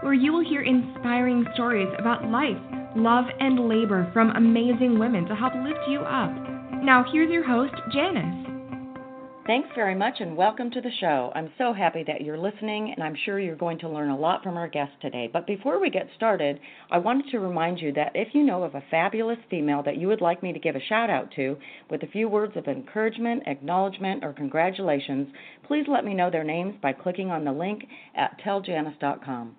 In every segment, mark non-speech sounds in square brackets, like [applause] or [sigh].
where you will hear inspiring stories about life, love, and labor from amazing women to help lift you up. Now, here's your host, Janus. Thanks very much and welcome to the show. I'm so happy that you're listening, and I'm sure you're going to learn a lot from our guest today. But before we get started, I wanted to remind you that if you know of a fabulous female that you would like me to give a shout out to with a few words of encouragement, acknowledgement, or congratulations, please let me know their names by clicking on the link at telljanus.com.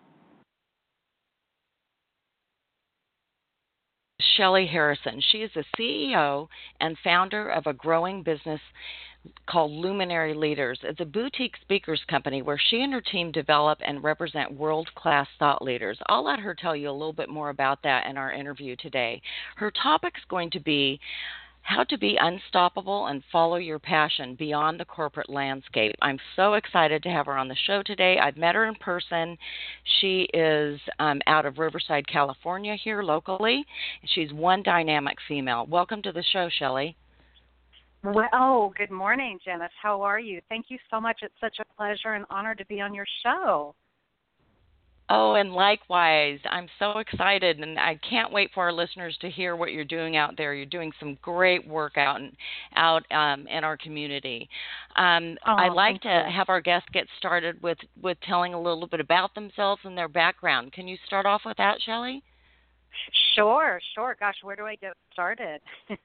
Shelly Harrison. She is the CEO and founder of a growing business called Luminary Leaders. It's a boutique speakers company where she and her team develop and represent world class thought leaders. I'll let her tell you a little bit more about that in our interview today. Her topic is going to be how to be unstoppable and follow your passion beyond the corporate landscape. I'm so excited to have her on the show today. I've met her in person. She is um, out of Riverside, California, here locally. She's one dynamic female. Welcome to the show, Shelly. Well, oh, good morning, Janus. How are you? Thank you so much. It's such a pleasure and honor to be on your show. Oh, and likewise, I'm so excited, and I can't wait for our listeners to hear what you're doing out there. You're doing some great work out and out um, in our community. Um, oh, I'd like to you. have our guests get started with with telling a little bit about themselves and their background. Can you start off with that, Shelley? Sure, sure. Gosh, where do I get started? [laughs]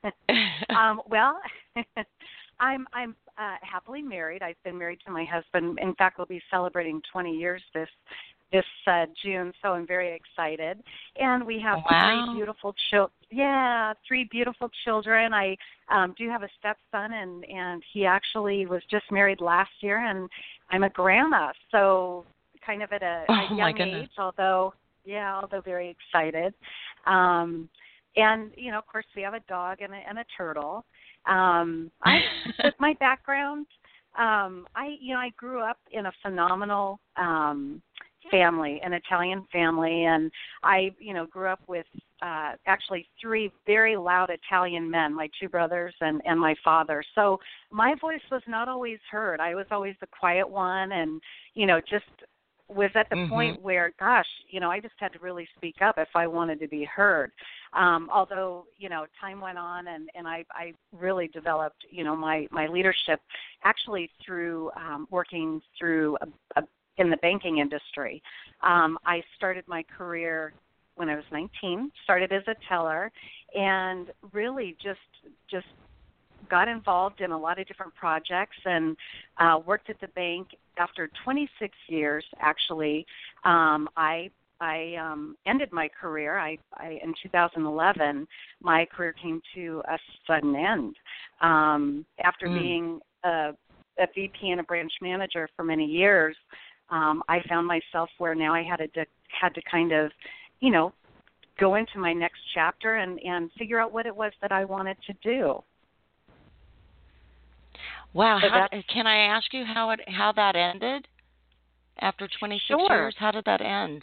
um, well, [laughs] I'm I'm uh, happily married. I've been married to my husband. In fact, we'll be celebrating 20 years this this uh, June, so I'm very excited. And we have wow. three beautiful children. Yeah, three beautiful children. I um, do have a stepson, and and he actually was just married last year, and I'm a grandma, so kind of at a, oh, a young age. Although, yeah, although very excited. Um, and you know, of course, we have a dog and a, and a turtle. Um, I, [laughs] with my background, um, I you know I grew up in a phenomenal um, family, an Italian family, and I, you know, grew up with uh, actually three very loud Italian men, my two brothers and and my father. So my voice was not always heard. I was always the quiet one, and you know, just was at the mm-hmm. point where, gosh, you know, I just had to really speak up if I wanted to be heard. Um, although, you know, time went on, and and I I really developed, you know, my my leadership actually through um, working through a, a in the banking industry. Um, I started my career when I was 19. Started as a teller, and really just just got involved in a lot of different projects and uh, worked at the bank. After 26 years, actually, um, I I um, ended my career. I, I in 2011, my career came to a sudden end. Um, after mm. being a, a VP and a branch manager for many years, um, I found myself where now I had to had to kind of, you know, go into my next chapter and and figure out what it was that I wanted to do. Wow, So how, can I ask you how it how that ended? After 26 Sure. years, how did that end?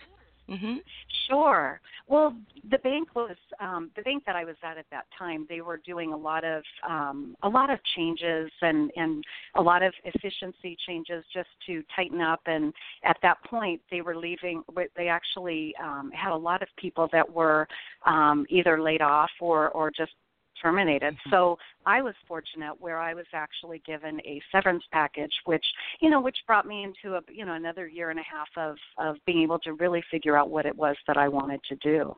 Mhm. Sure. Well, the bank was um, the bank that I was at at that time. They were doing a lot of um, a lot of changes and and a lot of efficiency changes just to tighten up. And at that point, they were leaving. They actually um, had a lot of people that were um, either laid off or or just terminated. Mm-hmm. So I was fortunate where I was actually given a severance package, which you know, which brought me into a you know another year and a half of of being able to really figure out what it was that I wanted to do.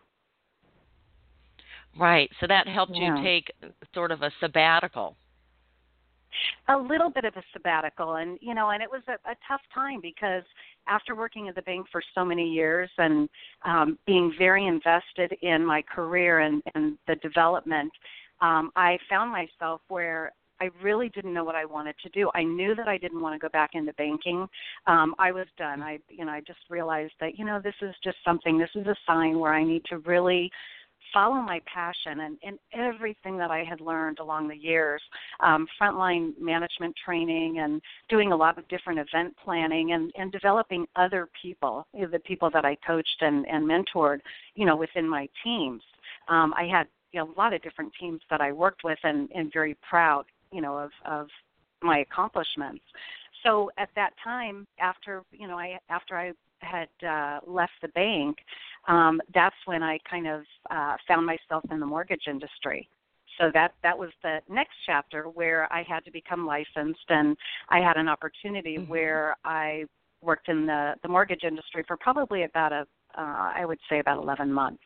Right. So that helped Yeah. you take sort of a sabbatical. a little bit of a sabbatical and you know and it was a, a tough time because after working at the bank for so many years and um being very invested in my career and and the development um i found myself where I really didn't know what I wanted to do. I knew that I didn't want to go back into banking. Um, I was done. I, you know, I just realized that, you know, this is just something. This is a sign where I need to really follow my passion and, and everything that I had learned along the years, um, frontline management training and doing a lot of different event planning and, and developing other people, the people that I coached and, and mentored, you know, within my teams. Um, I had you know, a lot of different teams that I worked with and, and very proud, you know, of, of my accomplishments. So at that time, after you know, I after I had uh, left the bank, um, that's when I kind of uh, found myself in the mortgage industry. So that that was the next chapter where I had to become licensed, and I had an opportunity mm-hmm. where I worked in the the mortgage industry for probably about a uh, I would say about 11 months.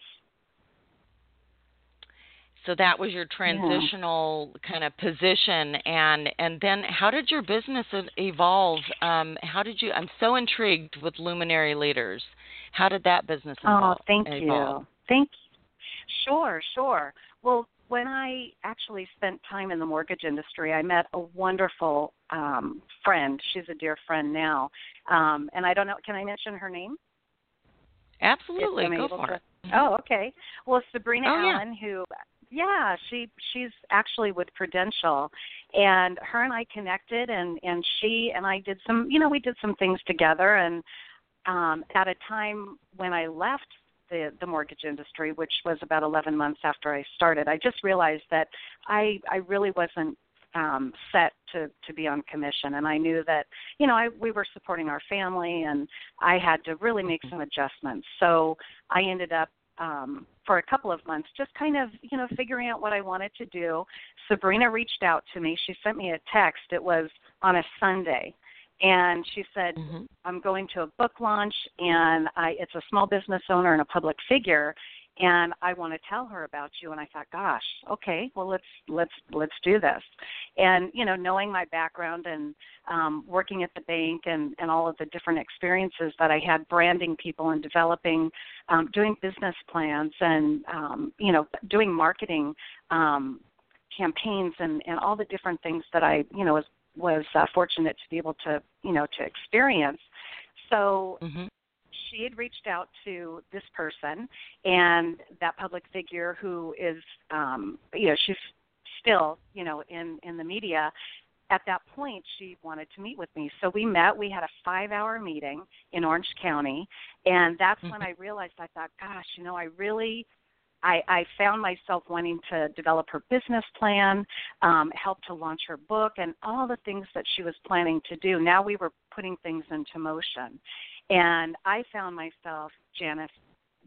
So that was your transitional yeah. kind of position, and and then how did your business evolve? Um, how did you? I'm so intrigued with Luminary Leaders. How did that business evolve? Oh, thank evolve? you. Thank you. Sure, sure. Well, when I actually spent time in the mortgage industry, I met a wonderful um, friend. She's a dear friend now, um, and I don't know. Can I mention her name? Absolutely, go for to. it. Oh, okay. Well, Sabrina oh, Allen, yeah. who yeah she she's actually with prudential and her and i connected and and she and i did some you know we did some things together and um at a time when i left the the mortgage industry which was about 11 months after i started i just realized that i i really wasn't um set to to be on commission and i knew that you know i we were supporting our family and i had to really make some adjustments. So i ended up um, for a couple of months, just kind of, you know, figuring out what I wanted to do. Sabrina reached out to me. She sent me a text. It was on a Sunday. And she said, mm-hmm. I'm going to a book launch, and I, it's a small business owner and a public figure, and I want to tell her about you. And I thought, gosh, okay, well let's let's let's do this. And you know, knowing my background and um, working at the bank and and all of the different experiences that I had, branding people and developing, um, doing business plans and um, you know, doing marketing um, campaigns and and all the different things that I you know was was uh, fortunate to be able to you know to experience. So mm-hmm she had reached out to this person and that public figure who is um you know she's still you know in in the media at that point she wanted to meet with me so we met we had a five hour meeting in orange county and that's when i realized i thought gosh you know i really I, I found myself wanting to develop her business plan, um, help to launch her book, and all the things that she was planning to do. Now we were putting things into motion. And I found myself, Janus,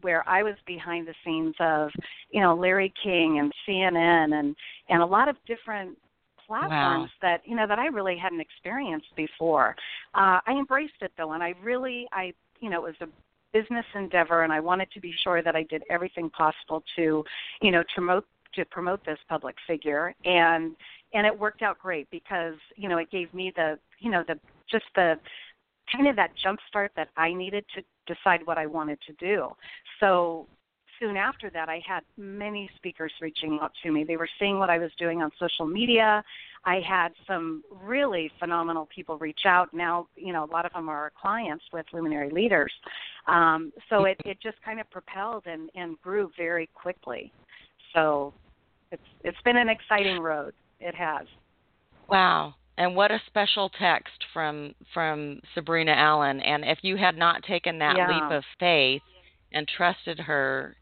where I was behind the scenes of, you know, Larry King and CNN and and a lot of different platforms wow. that you know that I really hadn't experienced before. Uh, I embraced it though, and I really, I you know, it was a business endeavor, and I wanted to be sure that I did everything possible to, you know, to promote to promote this public figure, and and it worked out great because you know it gave me the you know the just the kind of that jump start that I needed to decide what I wanted to do. So soon after that, I had many speakers reaching out to me. They were seeing what I was doing on social media. I had some really phenomenal people reach out. Now, you know, a lot of them are our clients with Luminary Leaders. Um, so it, it just kind of propelled and, and grew very quickly. So it's it's been an exciting road. It has. Wow and what a special text from from Sabrina Allen. And if you had not taken that yeah. leap of faith and trusted her,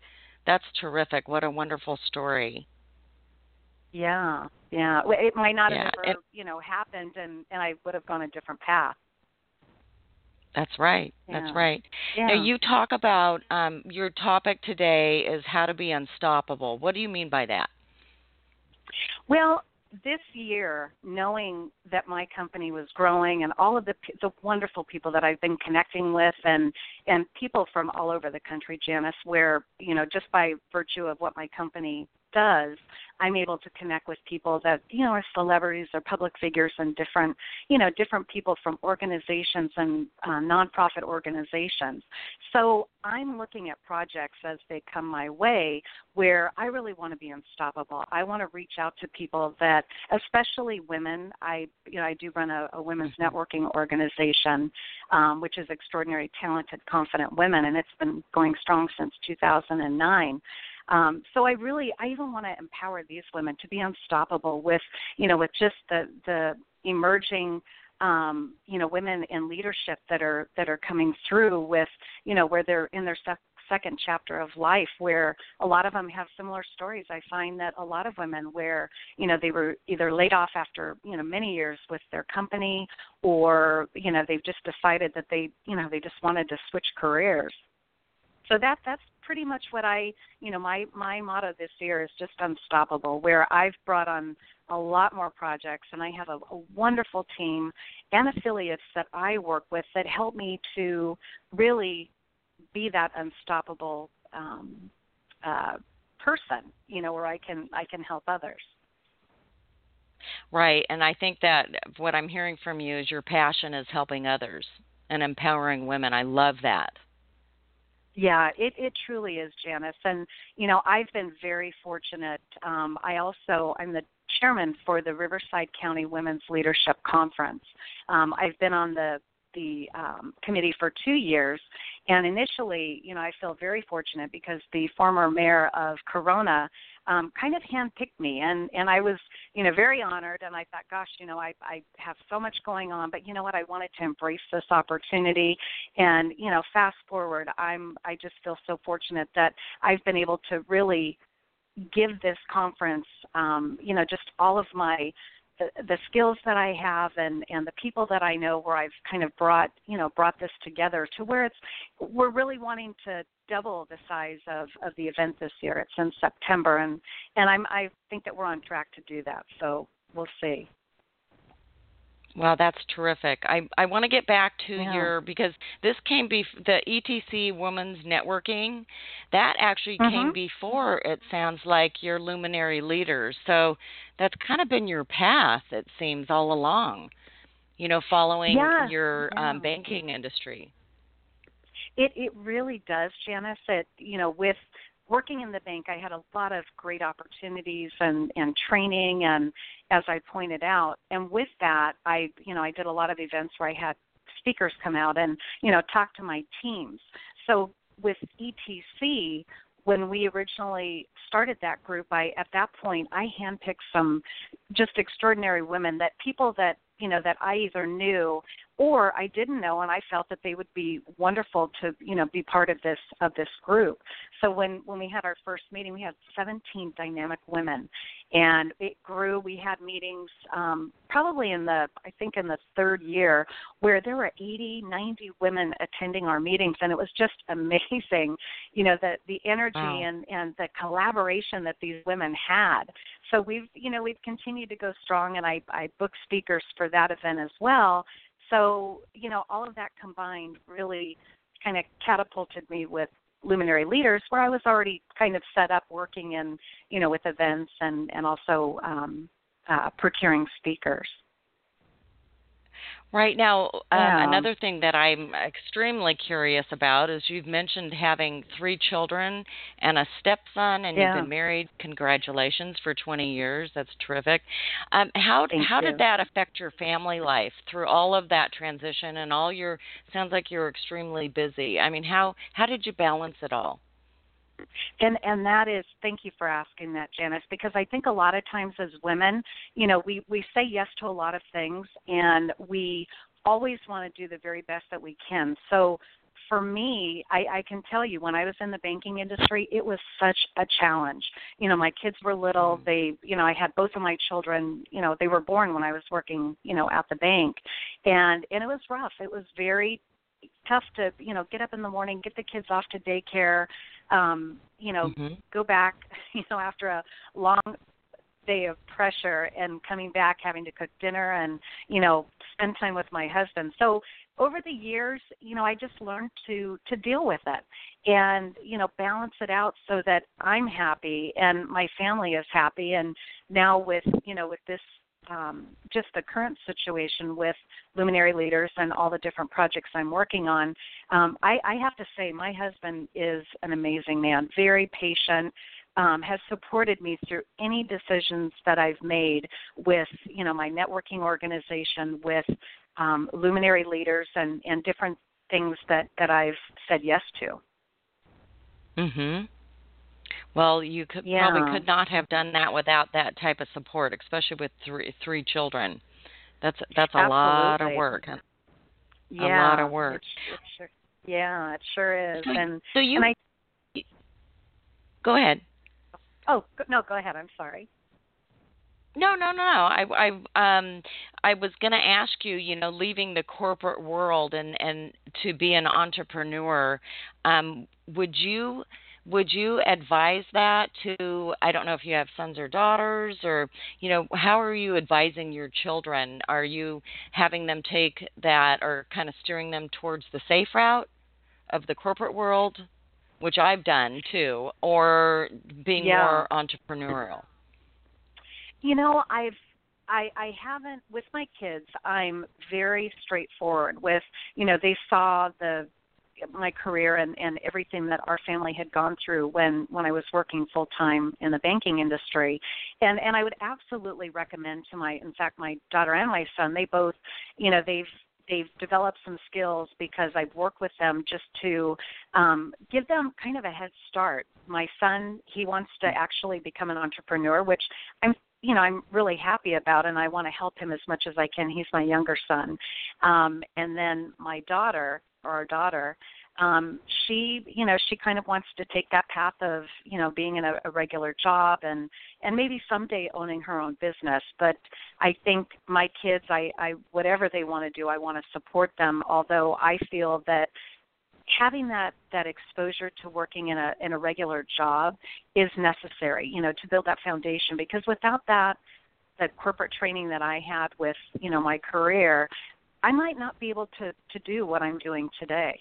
that's terrific. What a wonderful story. Yeah, yeah. It might not yeah. have ever, it, you know, happened, and and I would have gone a different path. That's right. Yeah. That's right. Yeah. Now you talk about um, your topic today is how to be unstoppable. What do you mean by that? Well, this year, knowing that my company was growing and all of the the wonderful people that I've been connecting with and and people from all over the country, Janus, where you know just by virtue of what my company does, I'm able to connect with people that you know are celebrities or public figures and different you know different people from organizations and uh, nonprofit organizations. So I'm looking at projects as they come my way where I really want to be unstoppable. I want to reach out to people that, especially women. I you know I do run a, a women's mm-hmm. networking organization, um, which is extraordinary, talented, confident women, and it's been going strong since 2009. Um, so I really, I even want to empower these women to be unstoppable with, you know, with just the the emerging um, you know women in leadership that are that are coming through with you know where they're in their sec- second chapter of life where a lot of them have similar stories. I find that a lot of women where you know they were either laid off after you know many years with their company or you know they've just decided that they you know they just wanted to switch careers so that that's pretty much what I, you know, my my motto this year is just unstoppable. Where I've brought on a lot more projects, and I have a, a wonderful team and affiliates that I work with that help me to really be that unstoppable um, uh, person. You know, where I can I can help others. Right, and I think that what I'm hearing from you is your passion is helping others and empowering women. I love that. Yeah, it, it truly is, Janus. And, you know, I've been very fortunate. Um, I also, I'm the chairman for the Riverside County Women's Leadership Conference. Um, I've been on the the um, committee for two years. And initially, you know, I feel very fortunate because the former mayor of Corona um, kind of handpicked me, and and I was, you know, very honored. And I thought, gosh, you know, I I have so much going on, but you know what? I wanted to embrace this opportunity. And you know, fast forward, I'm I just feel so fortunate that I've been able to really give this conference, um, you know, just all of my the, the skills that I have and and the people that I know where I've kind of brought you know brought this together to where it's we're really wanting to double the size of of the event this year. It's in September and and I'm I think that we're on track to do that. So we'll see. Well, that's terrific. I I want to get back to yeah. your because this came before the ETC Women's Networking. That actually mm-hmm. came before. It sounds like your luminary leaders. So that's kind of been your path. It seems all along. You know, following yeah. your yeah. Um, banking industry. It it really does, Janus. It you know with working in the bank, I had a lot of great opportunities and, and training, and as I pointed out, and with that, I you know I did a lot of events where I had speakers come out and you know talk to my teams. So with ETC, when we originally started that group, I at that point I handpicked some just extraordinary women that people that you know that I either knew or I didn't know and I felt that they would be wonderful to you know be part of this of this group. So when when we had our first meeting, we had 17 dynamic women, and it grew. We had meetings um, probably in the I think in the third year where there were 80, 90 women attending our meetings, and it was just [laughs] amazing. You know the the energy wow. and and the collaboration that these women had. So we've you know we've continued to go strong, and I I book speakers for that event as well so, you know, all of that combined really kind of catapulted me with luminary leaders where I was already kind of set up working in, you know, with events and, and also um, uh, procuring speakers. Right now, um, another thing that I'm extremely curious about is you've mentioned having three children and a stepson, and yeah. you've been married. Congratulations for 20 years. That's terrific. Um, how Thank how you. did that affect your family life through all of that transition and all your? Sounds like you're extremely busy. I mean, how how did you balance it all? And and that is thank you for asking that janus because i think a lot of times as women you know we we say yes to a lot of things and we always want to do the very best that we can so for me, I, I can tell you when I was in the banking industry, it was such a challenge. You know, my kids were little. Mm. They, you know, I had both of my children. You know, they were born when I was working, you know, at the bank, and and it was rough. It was very tough to, you know, get up in the morning, get the kids off to daycare, um, you know, mm-hmm. go back, [laughs] you know, after a long day of pressure and coming back having to cook dinner and, you know, spend time with my husband. So over the years, you know, I just learned to to deal with it and you know balance it out so that I'm happy and my family is happy. And now with you know with this um, just the current situation with luminary leaders and all the different projects I'm working on, um, I, I have to say my husband is an amazing man, very patient. Um, has supported me through any decisions that I've made with, you know, my networking organization, with um, luminary leaders, and and different things that that I've said yes to. Mhm. Well, you could Yeah. probably could not have done that without that type of support, especially with three three children. That's that's a lot of work. Yeah, A lot of work. It, it sure, yeah, it sure is. So- And So you and I go ahead. oh no, go ahead. I'm sorry. No, no, no, no. I, I, um, I was going to ask you. You know, leaving the corporate world and and to be an entrepreneur, um, would you would you advise that to? I don't know if you have sons or daughters, or you know, how are you advising your children? Are you having them take that, or kind of steering them towards the safe route of the corporate world, which I've done too, or being Yeah. more entrepreneurial? You know, I've I I haven't with my kids. I'm very straightforward with, you know, they saw the my career and and everything that our family had gone through when when I was working full time in the banking industry. And and I would absolutely recommend to my in fact my daughter and my son, they both, you know, they've they've developed some skills because I've worked with them just to um, give them kind of a head start. My son, he wants to actually become an entrepreneur, which I'm you know I'm really happy about, and I want to help him as much as I can. He's my younger son, um, and then my daughter or our daughter, um, she you know she kind of wants to take that path of you know being in a, a regular job and and maybe someday owning her own business. But I think my kids, I, I whatever they want to do, I want to support them. Although I feel that having that that exposure to working in a in a regular job is necessary you know to build that foundation because without that the corporate training that i had with you know my career i might not be able to to do what i'm doing today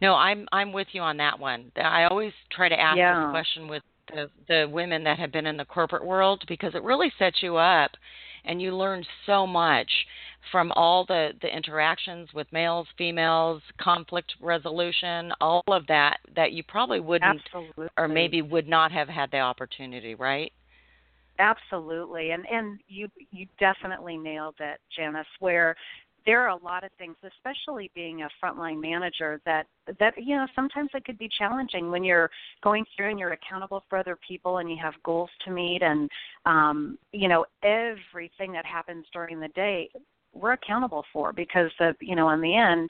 No, I'm I'm with you on that one. I always try to ask Yeah. this question with the the women that have been in the corporate world because it really sets you up and you learn so much from all the the interactions with males, females, conflict resolution, all of that that you probably wouldn't absolutely or maybe would not have had the opportunity, right? Absolutely, and and you you definitely nailed it, Janus. Where there are a lot of things, especially being a frontline manager, that that you know sometimes it could be challenging when you're going through and you're accountable for other people and you have goals to meet, and um, you know everything that happens during the day we're accountable for because the you know in the end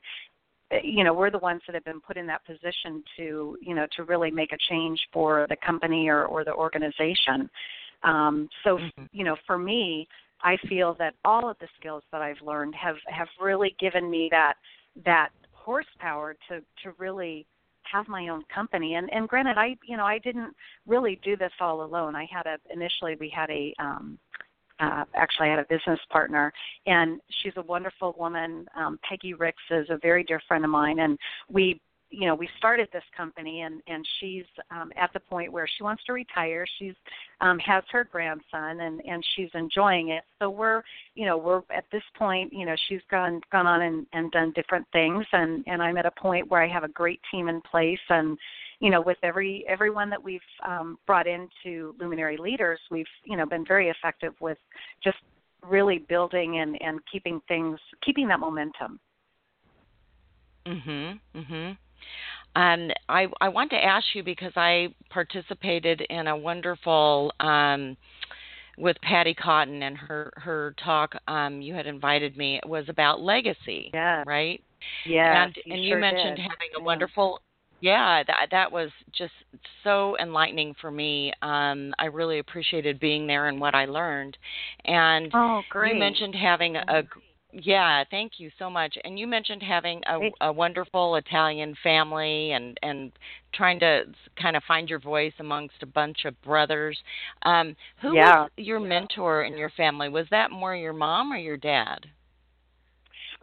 you know we're the ones that have been put in that position to you know to really make a change for the company or or the organization um, so, Mhm. you know, for me, I feel that all of the skills that I've learned have have really given me that that horsepower to to really have my own company. And and granted, I you know I didn't really do this all alone. I had a initially we had a um, uh, actually I had a business partner, and she's a wonderful woman. Um, Peggy Ricks is a very dear friend of mine, and we you know we started this company and and she's um at the point where she wants to retire she's um has her grandson and and she's enjoying it so we're you know we're at this point you know she's gone gone on and and done different things and and I'm at a point where I have a great team in place and you know with every everyone that we've um brought into luminary leaders we've you know been very effective with just really building and and keeping things keeping that momentum Mhm. Mhm. And I I want to ask you because I participated in a wonderful um with Patty Cotton and her her talk um you had invited me it was about legacy, yeah right? yeah and and you mentioned did. having a wonderful yeah that that was just so enlightening for me um i really appreciated being there and what i learned and Oh, great. you mentioned having a Yeah, thank you so much. And you mentioned having a, a wonderful Italian family and and trying to kind of find your voice amongst a bunch of brothers. Um, who Yeah. was your mentor in your family? Was that more your mom or your dad?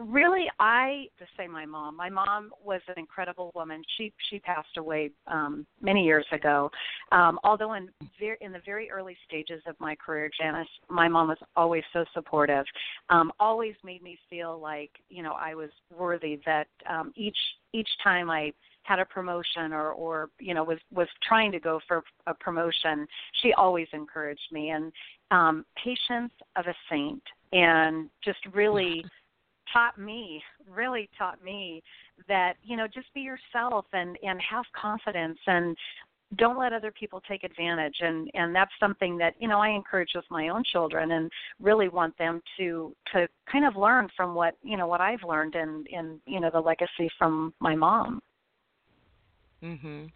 Really i to say my mom my mom was an incredible woman. She she passed away um many years ago. Um although in very in the very early stages of my career janus my mom was always so supportive. Um always made me feel like you know i was worthy that um each each time i had a promotion or or you know was was trying to go for a promotion she always encouraged me. And um patience of a saint and just really [laughs] taught me really taught me that you know just be yourself and and have confidence and don't let other people take advantage and and that's something that you know I encourage with my own children and really want them to to kind of learn from what you know what I've learned and and you know the legacy from my mom Mhm.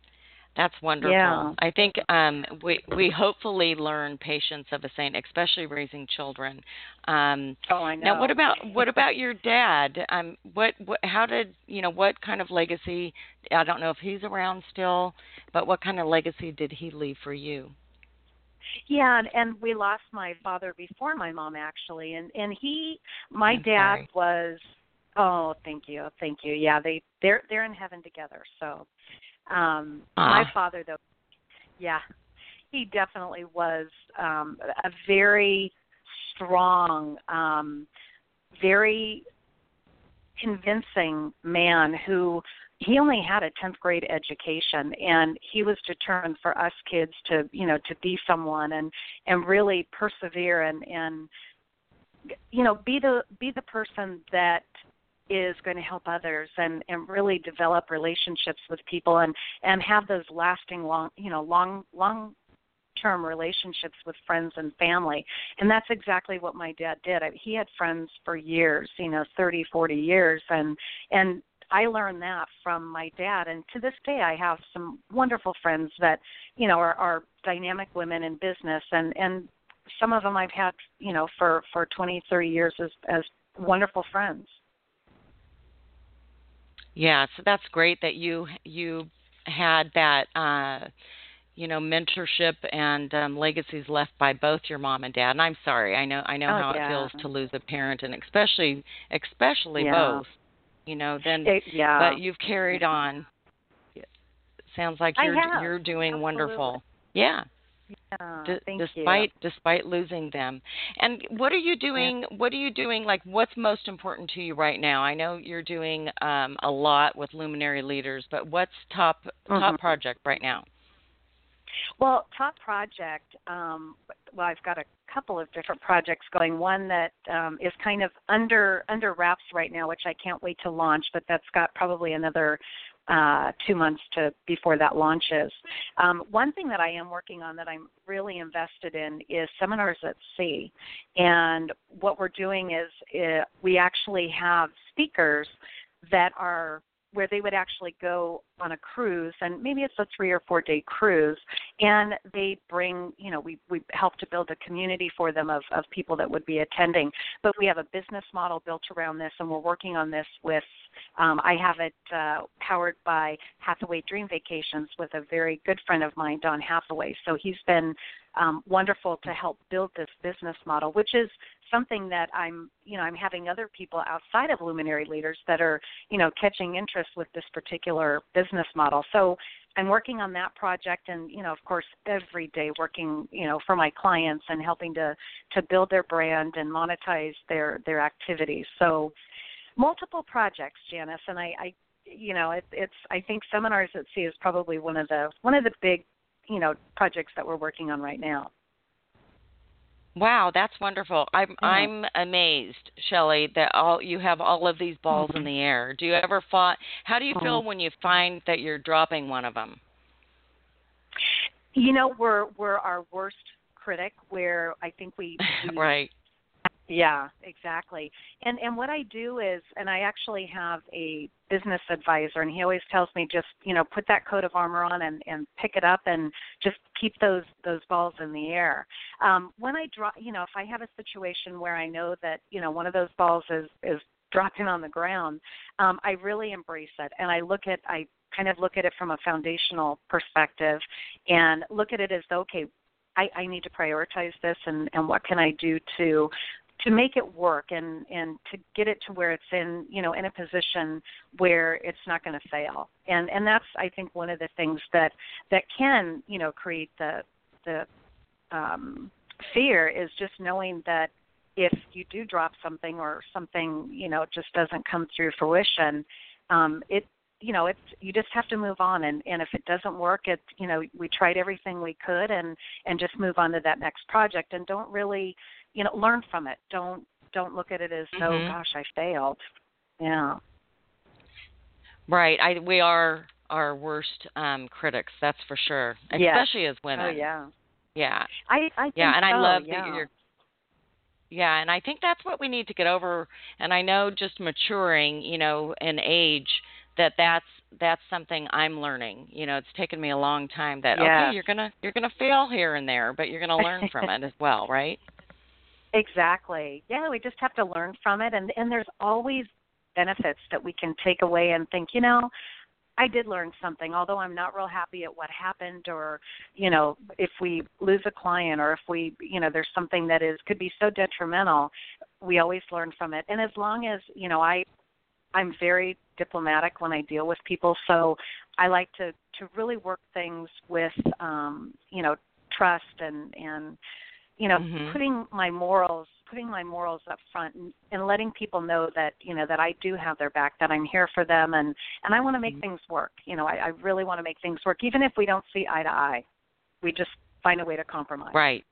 That's wonderful. Yeah. I think um, we we hopefully learn patience of a saint, especially raising children. Um, oh I know Now, what about what about your dad? Um, what what how did you know what kind of legacy? I don't know if he's around still, but what kind of legacy did he leave for you? Yeah, and, and we lost my father before my mom actually, and and he, my I'm dad sorry. was. Oh, thank you, thank you. Yeah, they they're they're in heaven together. So, um, my Ah. father though, yeah, he definitely was um, a very strong, um, very convincing man who he only had a 10th grade education and he was determined for us kids to you know to be someone and and really persevere and and you know be the be the person that is going to help others and and really develop relationships with people and and have those lasting long you know long long term relationships with friends and family. And that's exactly what my dad did. I, he had friends for years you know thirty forty years and and I learned that from my dad. And to this day I have some wonderful friends that you know are, are dynamic women in business. And and some of them I've had you know for for twenty thirty years as as wonderful friends Yeah, so that's great that you you had that uh you know mentorship and um legacies left by both your mom and dad. And I'm sorry. I know I know Oh, how yeah. it feels to lose a parent and especially especially Yeah. both. You know, then It- yeah but you've carried on. Sounds like you're you're doing Absolutely. wonderful. Yeah. Yeah, D- thank despite you despite losing them. And what are you doing? What are you doing? Like, what's most important to you right now? I know you're doing um, a lot with luminary leaders, but what's top top Mhm. project right now? Well, top project. Um, well, I've got a couple of different projects going. One that um, is kind of under under wraps right now, which I can't wait to launch. But that's got probably another uh, two months to before that launches. Um, one thing that I am working on that I'm really invested in is seminars at sea. And what we're doing is uh, we actually have speakers that are where they would actually go on a cruise and maybe it's a three or four day cruise and they bring you know we we help to build a community for them of of people that would be attending but we have a business model built around this and we're working on this with um, I have it uh, powered by Hathaway Dream Vacations with a very good friend of mine, Don Hathaway. So he's been um, wonderful to help build this business model, which is something that I'm, you know, I'm having other people outside of luminary leaders that are, you know, catching interest with this particular business model. So I'm working on that project, and you know, of course, every day working, you know, for my clients and helping to to build their brand and monetize their their activities. So multiple projects, Janus, and I, I you know, it, it's I think seminars at sea is probably one of the one of the big, you know, projects that we're working on right now. Wow, that's wonderful. I'm Yeah. I'm amazed, Shelley, that all you have all of these balls in the air. Do you ever fought? How do you feel Mhm. when you find that you're dropping one of them? You know, we're we're our worst critic. Where I think we, [laughs] we right. Yeah, exactly. And and what I do is and I actually have a business advisor and he always tells me just, you know, put that coat of armor on and and pick it up and just keep those those balls in the air. Um when I draw, you know, if I have a situation where I know that, you know, one of those balls is is dropping on the ground, um I really embrace it and I look at I kind of look at it from a foundational perspective and look at it as okay I, I need to prioritize this and, and what can I do to to make it work and and to get it to where it's in you know in a position where it's not going to fail. And and that's i think one of the things that that can you know create the the um fear is just knowing that if you do drop something or something you know just doesn't come through fruition um it you know it's you just have to move on. And and if it doesn't work it you know we tried everything we could and and just move on to that next project. And don't really you know learn from it don't don't look at it as oh, mm-hmm. oh gosh i failed yeah right i we are our worst um critics that's for sure especially as women oh yeah yeah i i yeah and so, i love yeah. that you're yeah and i think that's what we need to get over and i know just maturing you know in age that that's that's something I'm learning. You know, it's taken me a long time that yes. okay, you're gonna you're gonna fail here and there, but you're gonna learn from [laughs] it as well, right? Exactly. Yeah, we just have to learn from it and and there's always benefits that we can take away and think, you know, I did learn something, although I'm not real happy at what happened or, you know, if we lose a client or if we, you know, there's something that is could be so detrimental, we always learn from it. And as long as, you know, I I'm very diplomatic when I deal with people, so I like to to really work things with um, you know, trust and and you know mm-hmm. putting my morals putting my morals up front and, and letting people know that you know that I do have their back that I'm here for them and and I want to make mm-hmm. things work you know I, I really want to make things work even if we don't see eye to eye we just find a way to compromise right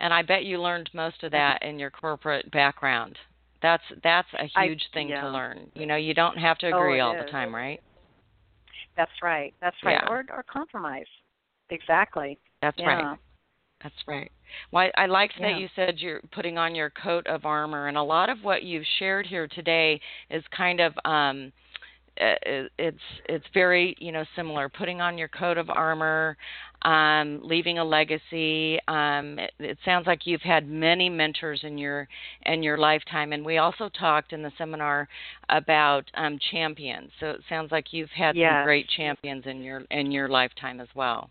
and I bet you learned most of that in your corporate background that's that's a huge I, thing yeah. to learn you know you don't have to agree oh, all is. the time right that's right that's right yeah. or or compromise exactly that's yeah. right that's right. Well, I, I liked yeah. that you said you're putting on your coat of armor, and a lot of what you've shared here today is kind of um, it's it's very you know similar. Putting on your coat of armor, um, leaving a legacy. Um, it, it sounds like you've had many mentors in your in your lifetime, and we also talked in the seminar about um, champions. So it sounds like you've had yes. some great champions in your in your lifetime as well.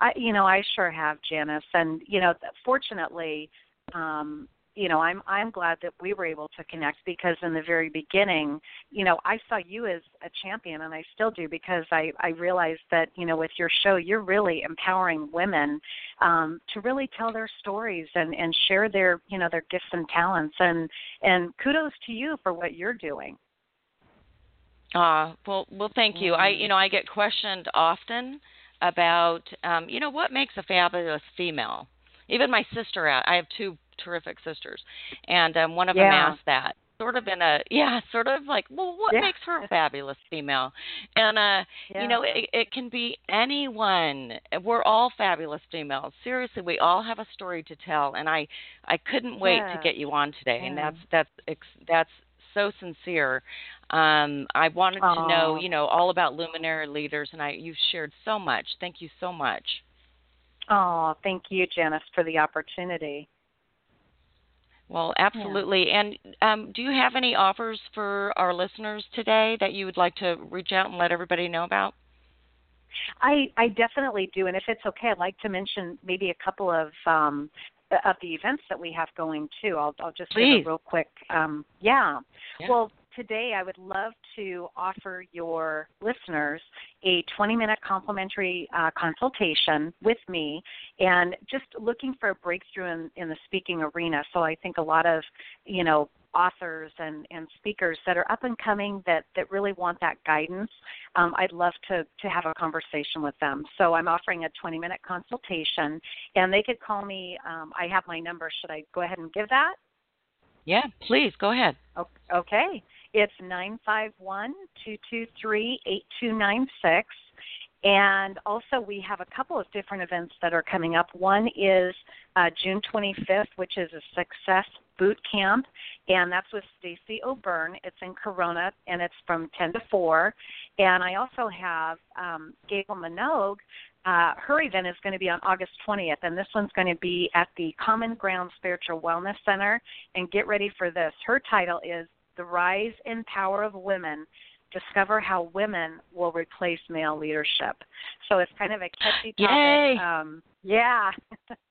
I, you know, I sure have, Janus, and you know, fortunately, um, you know, I'm I'm glad that we were able to connect because in the very beginning, you know, I saw you as a champion, and I still do because I I realized that you know with your show, you're really empowering women um, to really tell their stories and and share their you know their gifts and talents, and and kudos to you for what you're doing. Ah, uh, well, well, thank you. I, mm-hmm. you know, I get questioned often about um, you know what makes a fabulous female. Even my sister, I have two terrific sisters, and um, one of yeah. them asked that sort of in a [laughs] yeah sort of like well what yeah. makes her a fabulous female and uh yeah. you know it, it can be anyone we're all fabulous females seriously we all have a story to tell and i i couldn't wait yeah. to get you on today and that's that's that's so sincere. Um, I wanted Aww. to know, you know, all about luminary leaders, and I you've shared so much. Thank you so much. Oh, thank you, Janus, for the opportunity. Well, absolutely. Yeah. And um, do you have any offers for our listeners today that you would like to reach out and let everybody know about? I I definitely do, and if it's okay, I'd like to mention maybe a couple of um, of the events that we have going too. I'll I'll just Please. real quick. Um, yeah. yeah. Well, today I would love to offer your listeners a 20 minute complimentary uh, consultation with me and just looking for a breakthrough in, in the speaking arena. So I think a lot of, you know, authors and, and speakers that are up and coming that, that really want that guidance, um, I'd love to, to have a conversation with them. So I'm offering a 20 minute consultation, and they could call me. Um, I have my number. Should I go ahead and give that? Yeah, please go ahead. Okay. It's nine five one two two three eight two nine six And also, we have a couple of different events that are coming up. One is uh, June 25th, which is a success boot camp, and that's with Stacy O'Byrne. It's in Corona, and it's from 10 to 4. And I also have um, Gable Minogue. Uh, her event is going to be on August 20th, and this one's going to be at the Common Ground Spiritual Wellness Center. And get ready for this. Her title is The Rise and Power of Women discover how women will replace male leadership. So it's kind of a catchy topic. Yay! Um, yeah.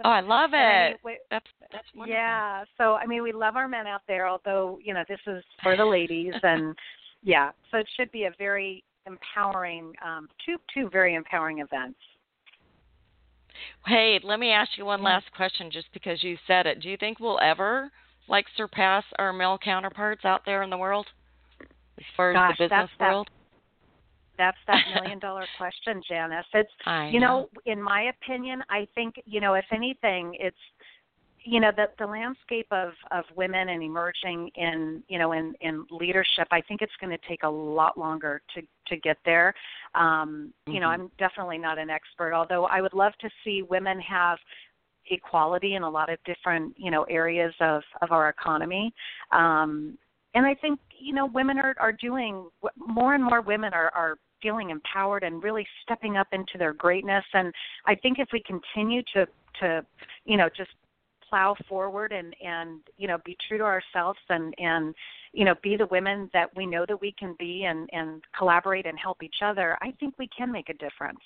oh, I love [laughs] it. I mean, we, that's that's wonderful. Yeah. So I mean, we love our men out there, although you know this is for the ladies, [laughs] and yeah. So it should be a very empowering, um, two two very empowering events. Hey, let me ask you one last question, just because you said it. Do you think we'll ever like surpass our male counterparts out there in the world? Far Gosh, as the business that's world? That, that's that [laughs] million dollar question, Janus. It's I you know. know, in my opinion, I think you know, if anything, it's you know the the landscape of of women and emerging in you know in in leadership i think it's going to take a lot longer to to get there um you know Mm-hmm. i'm definitely not an expert although i would love to see women have equality in a lot of different you know areas of of our economy um and i think you know women are are doing more and more women are are feeling empowered and really stepping up into their greatness. And i think if we continue to to you know just plow forward and and you know be true to ourselves and and you know be the women that we know that we can be and and collaborate and help each other i think we can make a difference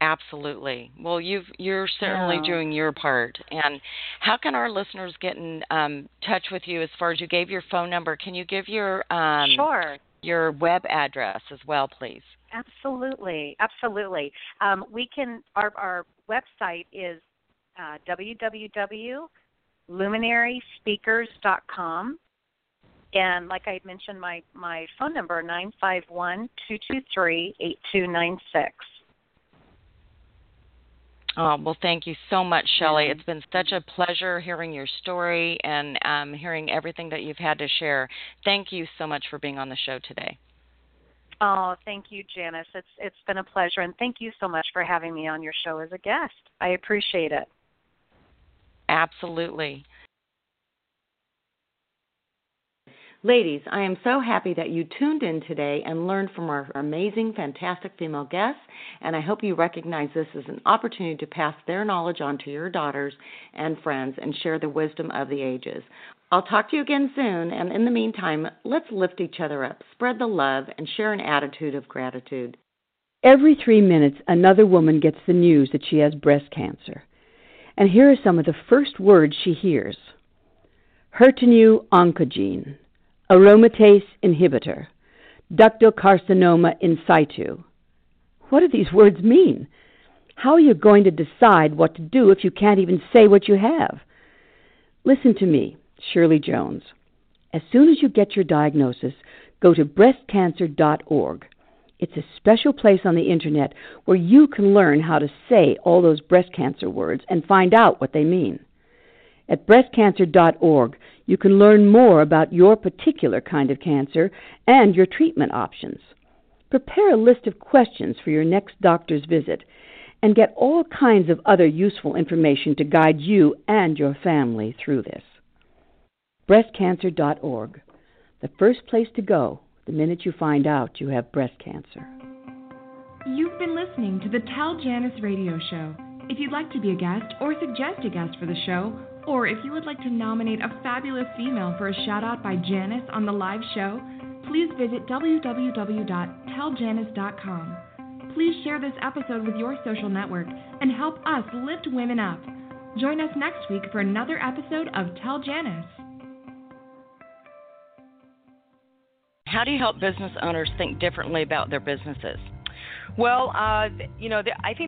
Absolutely. Well, you've you're certainly Yeah. doing your part. And how can our listeners get in um, touch with you? As far as you gave your phone number, can you give your um, sure your web address as well, please? Absolutely, absolutely. Um, we can. Our our website is uh, www.luminaryspeakers.com, and like I mentioned, my my phone number nine five one two two three eight two nine six. Oh, well, thank you so much, Shelley. Mhm. It's been such a pleasure hearing your story and um, hearing everything that you've had to share. Thank you so much for being on the show today. Oh, thank you, Janus. It's it's been a pleasure, and thank you so much for having me on your show as a guest. I appreciate it. Absolutely. Ladies, I am so happy that you tuned in today and learned from our amazing, fantastic female guests, and I hope you recognize this as an opportunity to pass their knowledge on to your daughters and friends and share the wisdom of the ages. I'll talk to you again soon, and in the meantime, let's lift each other up, spread the love, and share an attitude of gratitude. Every three minutes, another woman gets the news that she has breast cancer. And here are some of the first words she hears HER2/neu oncogene, aromatase inhibitor, ductal carcinoma in situ. What do these words mean? How are you going to decide what to do if you can't even say what you have? Listen to me, Shirley Jones. As soon as you get your diagnosis, go to breastcancer.org. It's a special place on the internet where you can learn how to say all those breast cancer words and find out what they mean. At breastcancer.org, you can learn more about your particular kind of cancer and your treatment options. Prepare a list of questions for your next doctor's visit and get all kinds of other useful information to guide you and your family through this. Breastcancer.org, the first place to go the minute you find out you have breast cancer. You've been listening to the Tell Janus radio show. If you'd like to be a guest or suggest a guest for the show, or if you would like to nominate a fabulous female for a shout out by Janus on the live show, please visit www.telljanus.com. Please share this episode with your social network and help us lift women up. Join us next week for another episode of Tell Janus. How do you help business owners think differently about their businesses? Well, uh, you know, I think